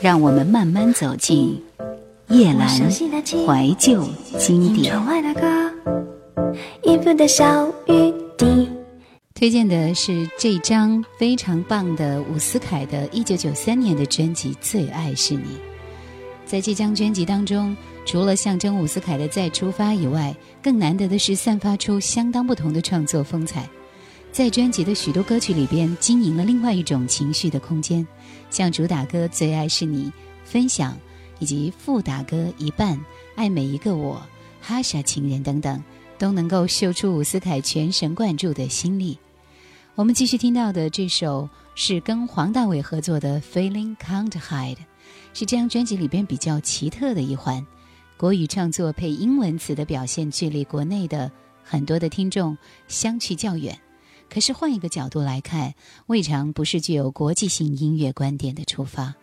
让我们慢慢走进叶阑怀旧经典。推荐的是这张非常棒的伍思凯的1993年的专辑《最爱是你》。在这张专辑当中，除了象征伍思凯的再出发以外，更难得的是散发出相当不同的创作风采。在专辑的许多歌曲里边，经营了另外一种情绪的空间。像主打歌《最爱是你》、分享，以及副打歌《一半》、爱每一个我、哈莎情人等等，都能够秀出伍思凯全神贯注的心力。我们继续听到的这首是跟黄大炜合作的《Feeling Can't Hide》，是这张专辑里边比较奇特的一环。国语创作配英文词的表现，距离国内的很多的听众相去较远。可是换一个角度来看，未尝不是具有国际性音乐观点的出发。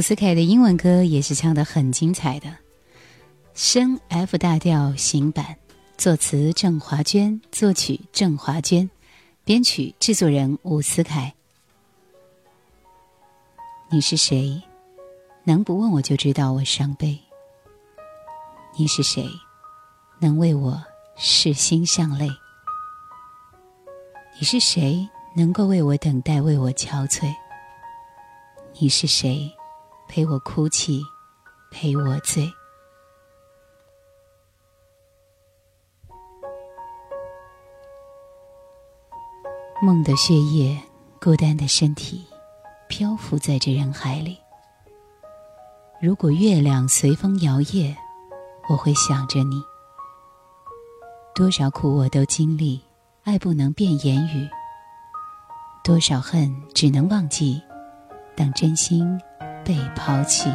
伍思凯的英文歌也是唱的很精彩的，升 F 大调行版，作词郑华娟，作曲郑华娟，编曲制作人伍思凯。你是谁？能不问我就知道我伤悲。你是谁？能为我拭心向泪？你是谁？能够为我等待，为我憔悴？你是谁？陪我哭泣，陪我醉。梦的血液，孤单的身体，漂浮在这人海里。如果月亮随风摇曳，我会想着你。多少苦我都经历，爱不能变言语。多少恨只能忘记，当真心被抛弃。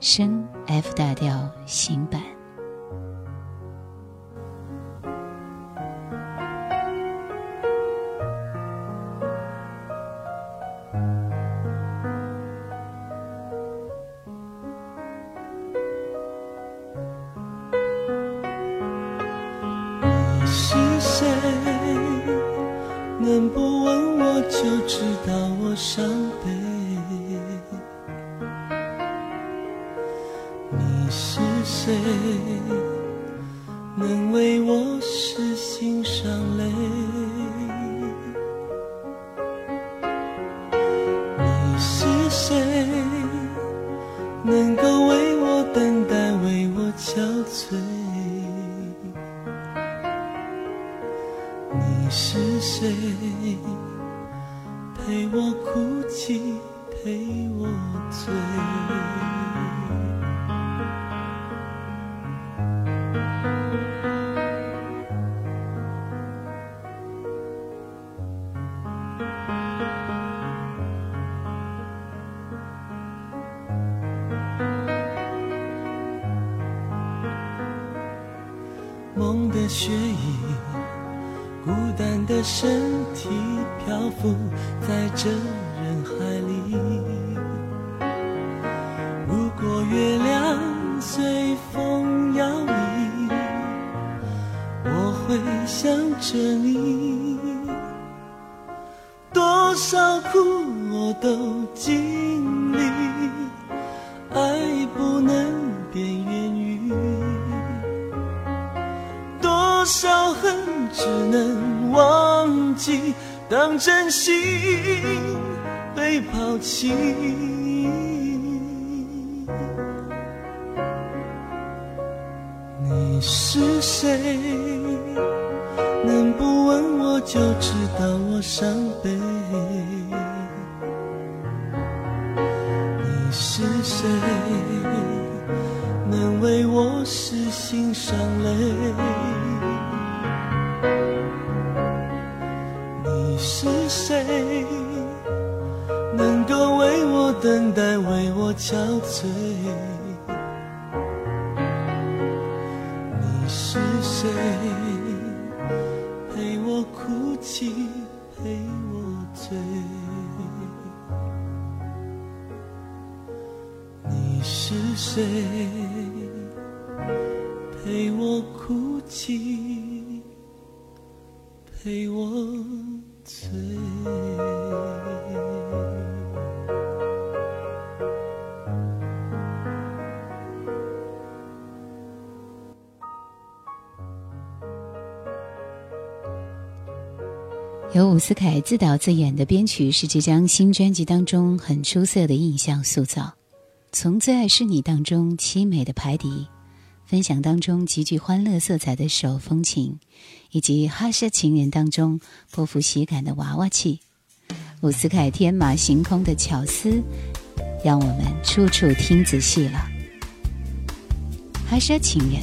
升 F 大调行谁能为我拭心伤泪？体漂浮在这人海里。如果月亮随风摇曳，我会想着你。多少苦我都经历，爱不能变言语。多少恨只能忘记，当真心被抛弃。你是谁？能不问我就知道我伤悲。你是谁？能为我拭心伤泪？等待，为我憔悴？你是谁？陪我哭泣，陪我醉？你是谁？由伍思凯自导自演的编曲是这张新专辑当中很出色的印象塑造。从《最爱是你》当中凄美的排笛，分享当中极具欢乐色彩的手风琴，以及《哈舍情人》当中颇富喜感的娃娃气，伍思凯天马行空的巧思，让我们处处听仔细了。《哈舍情人》。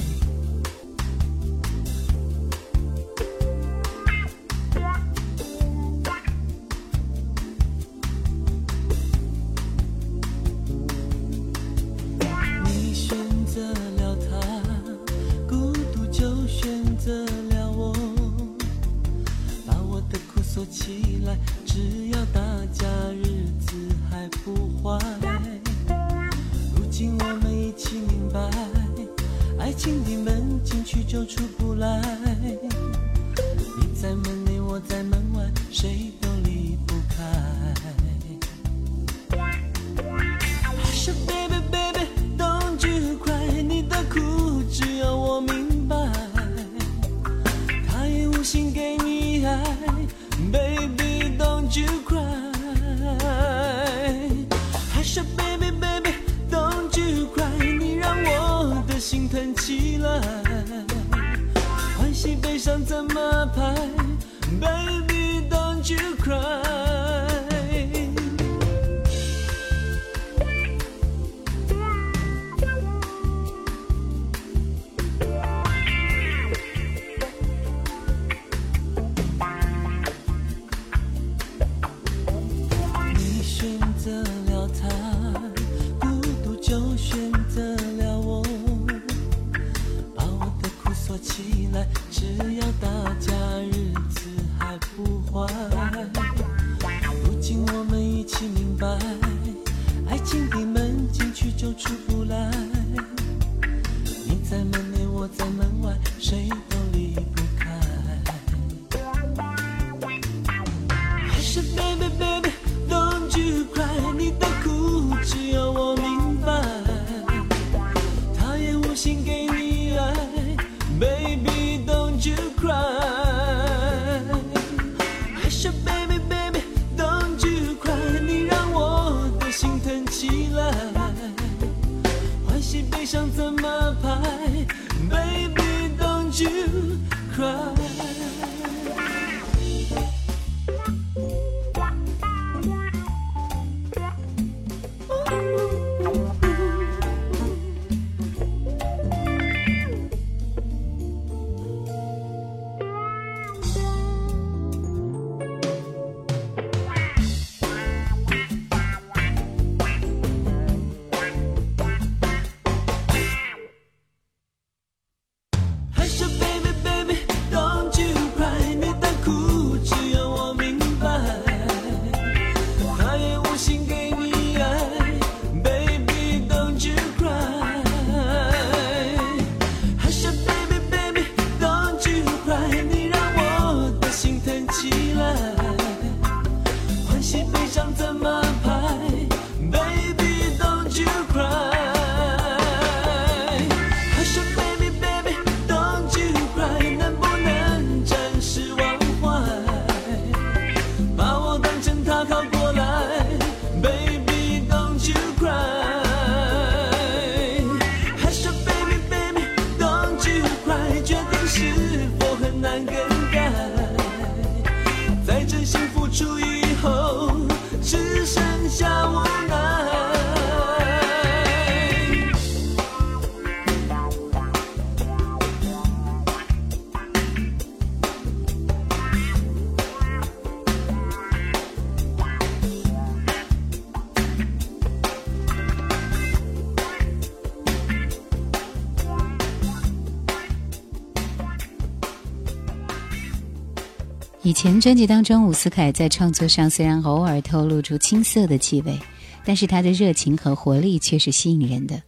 前专辑当中，伍思凯在创作上虽然偶尔透露出青涩的气味，但是他的热情和活力却是吸引人的。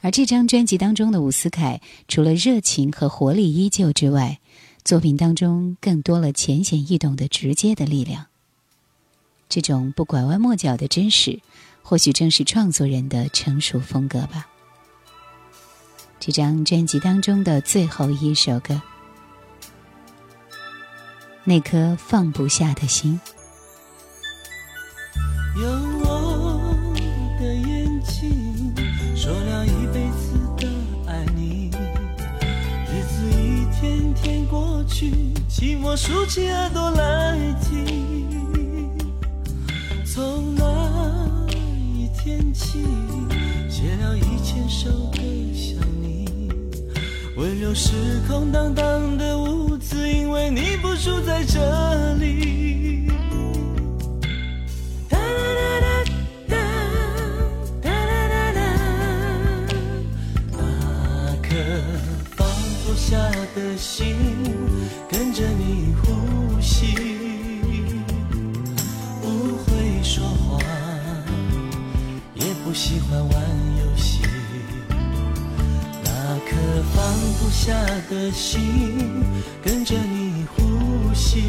而这张专辑当中的伍思凯，除了热情和活力依旧之外，作品当中更多了浅显易懂的直接的力量。这种不拐弯抹角的真实，或许正是创作人的成熟风格吧。这张专辑当中的最后一首歌。那颗放不下的心，用我的眼睛说了一辈子的爱你，日子一天天过去，寂寞竖起耳朵来听。从那一天起，写了一千首歌想你。温柔是空荡荡的屋子，因为你不住在这里。哒哒哒哒哒哒哒，那颗放不下的心，跟着你呼吸，不会说话，也不喜欢玩游戏。放不下的心，跟着你呼吸，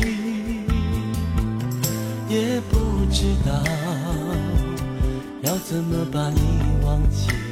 也不知道要怎么把你忘记。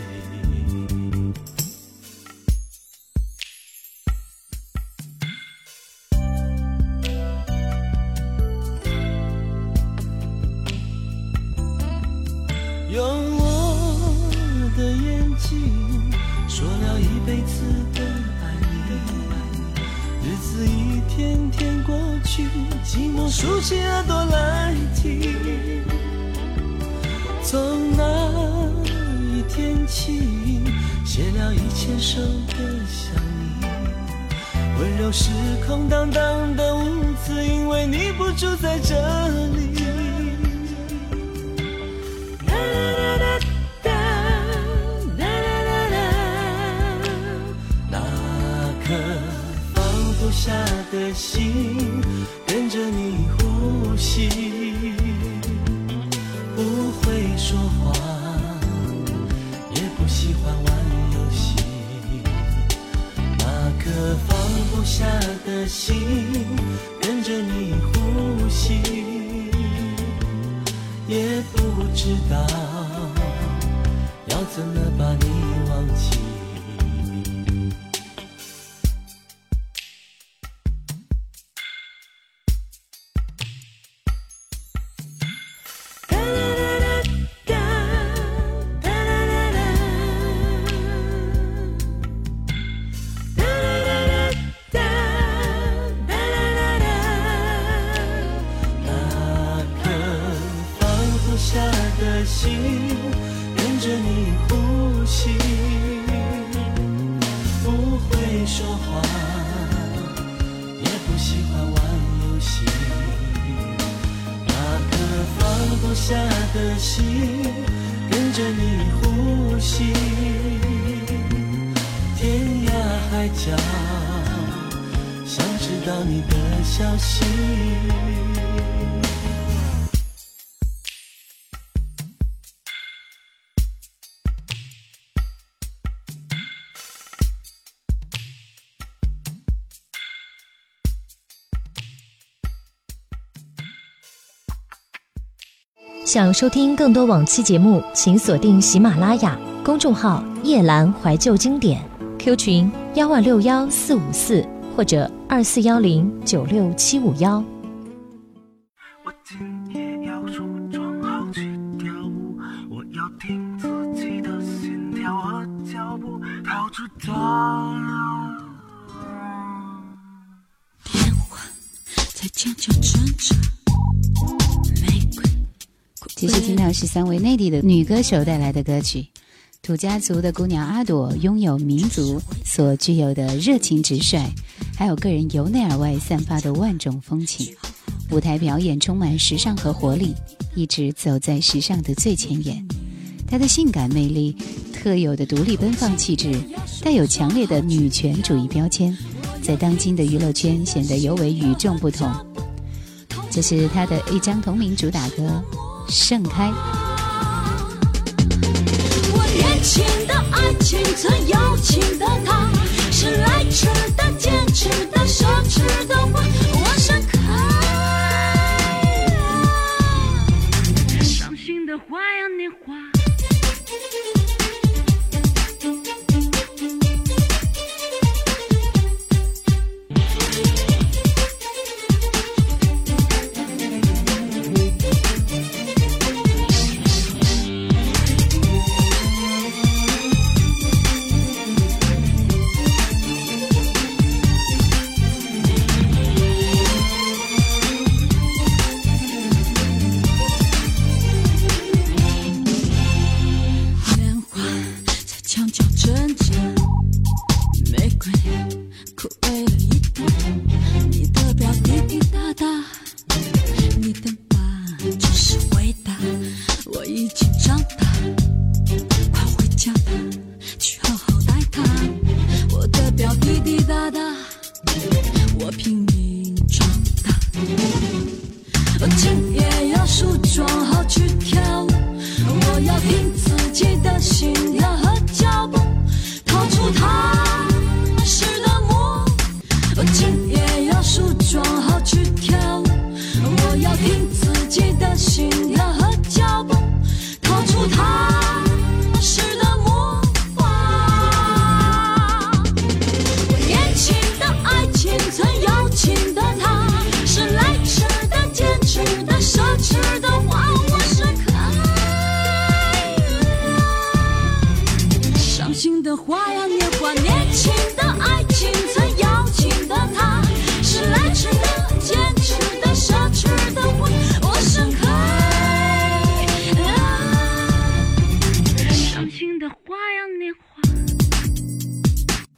想收听更多往期节目，请锁定喜马拉雅公众号“夜阑怀旧经典 ”，Q 群幺二六幺四五四或者二四幺零九六七五幺。我今夜要梳妆好去跳舞，我要听自己的心跳和脚步，逃出大电话在。继续听到是三位内地的女歌手带来的歌曲。土家族的姑娘阿朵拥有民族所具有的热情直率，还有个人由内而外散发的万种风情。舞台表演充满时尚和活力，一直走在时尚的最前沿。她的性感魅力、特有的独立奔放气质，带有强烈的女权主义标签，在当今的娱乐圈显得尤为与众不同。这是她的一张同名主打歌《盛开》。我年轻的爱情，最有情的他，是来迟的、坚持的、奢侈的我，我盛开。伤心的花样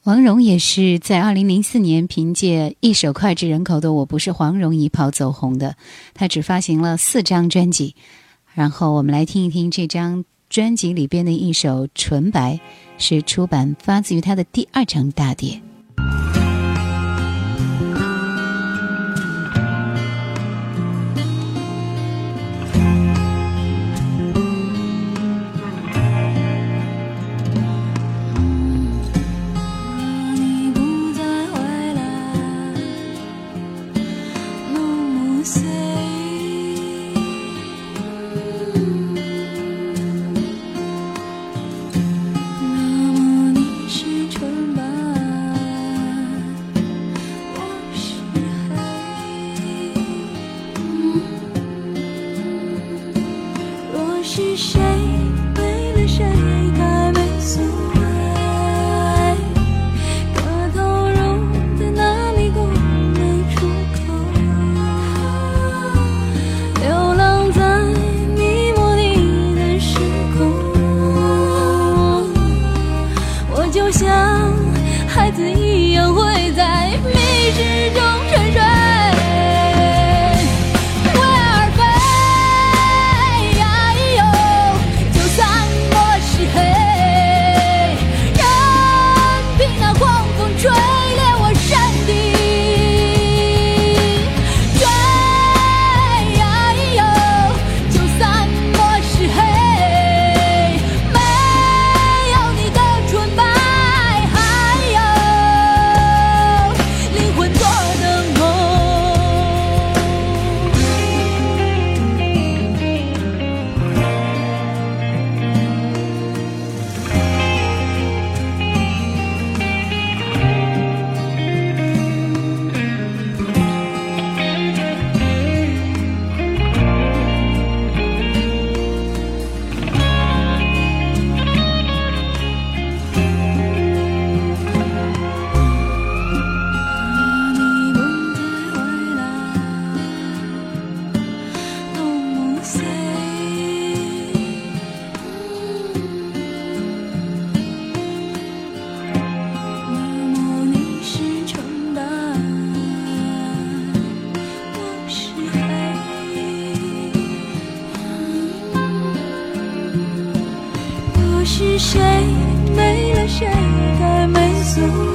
王蓉也是在二零零四年凭借一首脍炙人口的《我不是黄蓉》一炮走红的。她只发行了四张专辑，然后我们来听一听这张专辑里边的一首《纯白》，是出版发自于她的第二张大碟。是谁？没了谁？该没所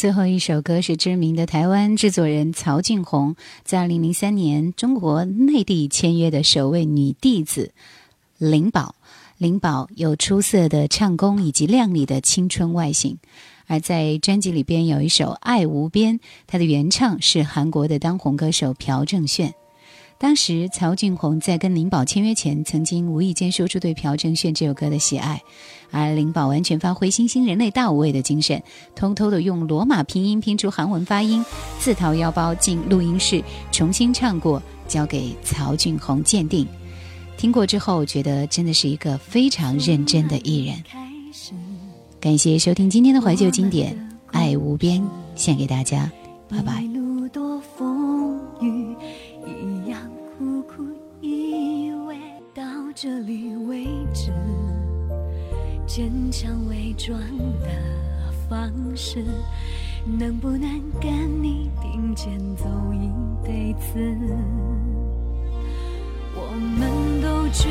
最后一首歌是知名的台湾制作人曹俊宏在二零零三年中国内地签约的首位女弟子灵宝。灵宝有出色的唱功以及靓丽的青春外形，而在专辑里边有一首《爱无边》，它的原唱是韩国的当红歌手朴正炫。当时曹俊宏在跟灵宝签约前，曾经无意间说出对朴正炫这首歌的喜爱，而灵宝完全发挥新兴人类大无畏的精神，偷偷的用罗马拼音拼出韩文发音，自掏腰包进录音室重新唱过，交给曹俊宏鉴定。听过之后，觉得真的是一个非常认真的艺人。感谢收听今天的怀旧经典《爱无边》，献给大家，拜拜。一路多风雨，这里为止，坚强伪装的方式，能不能跟你并肩走一辈子，我们都倔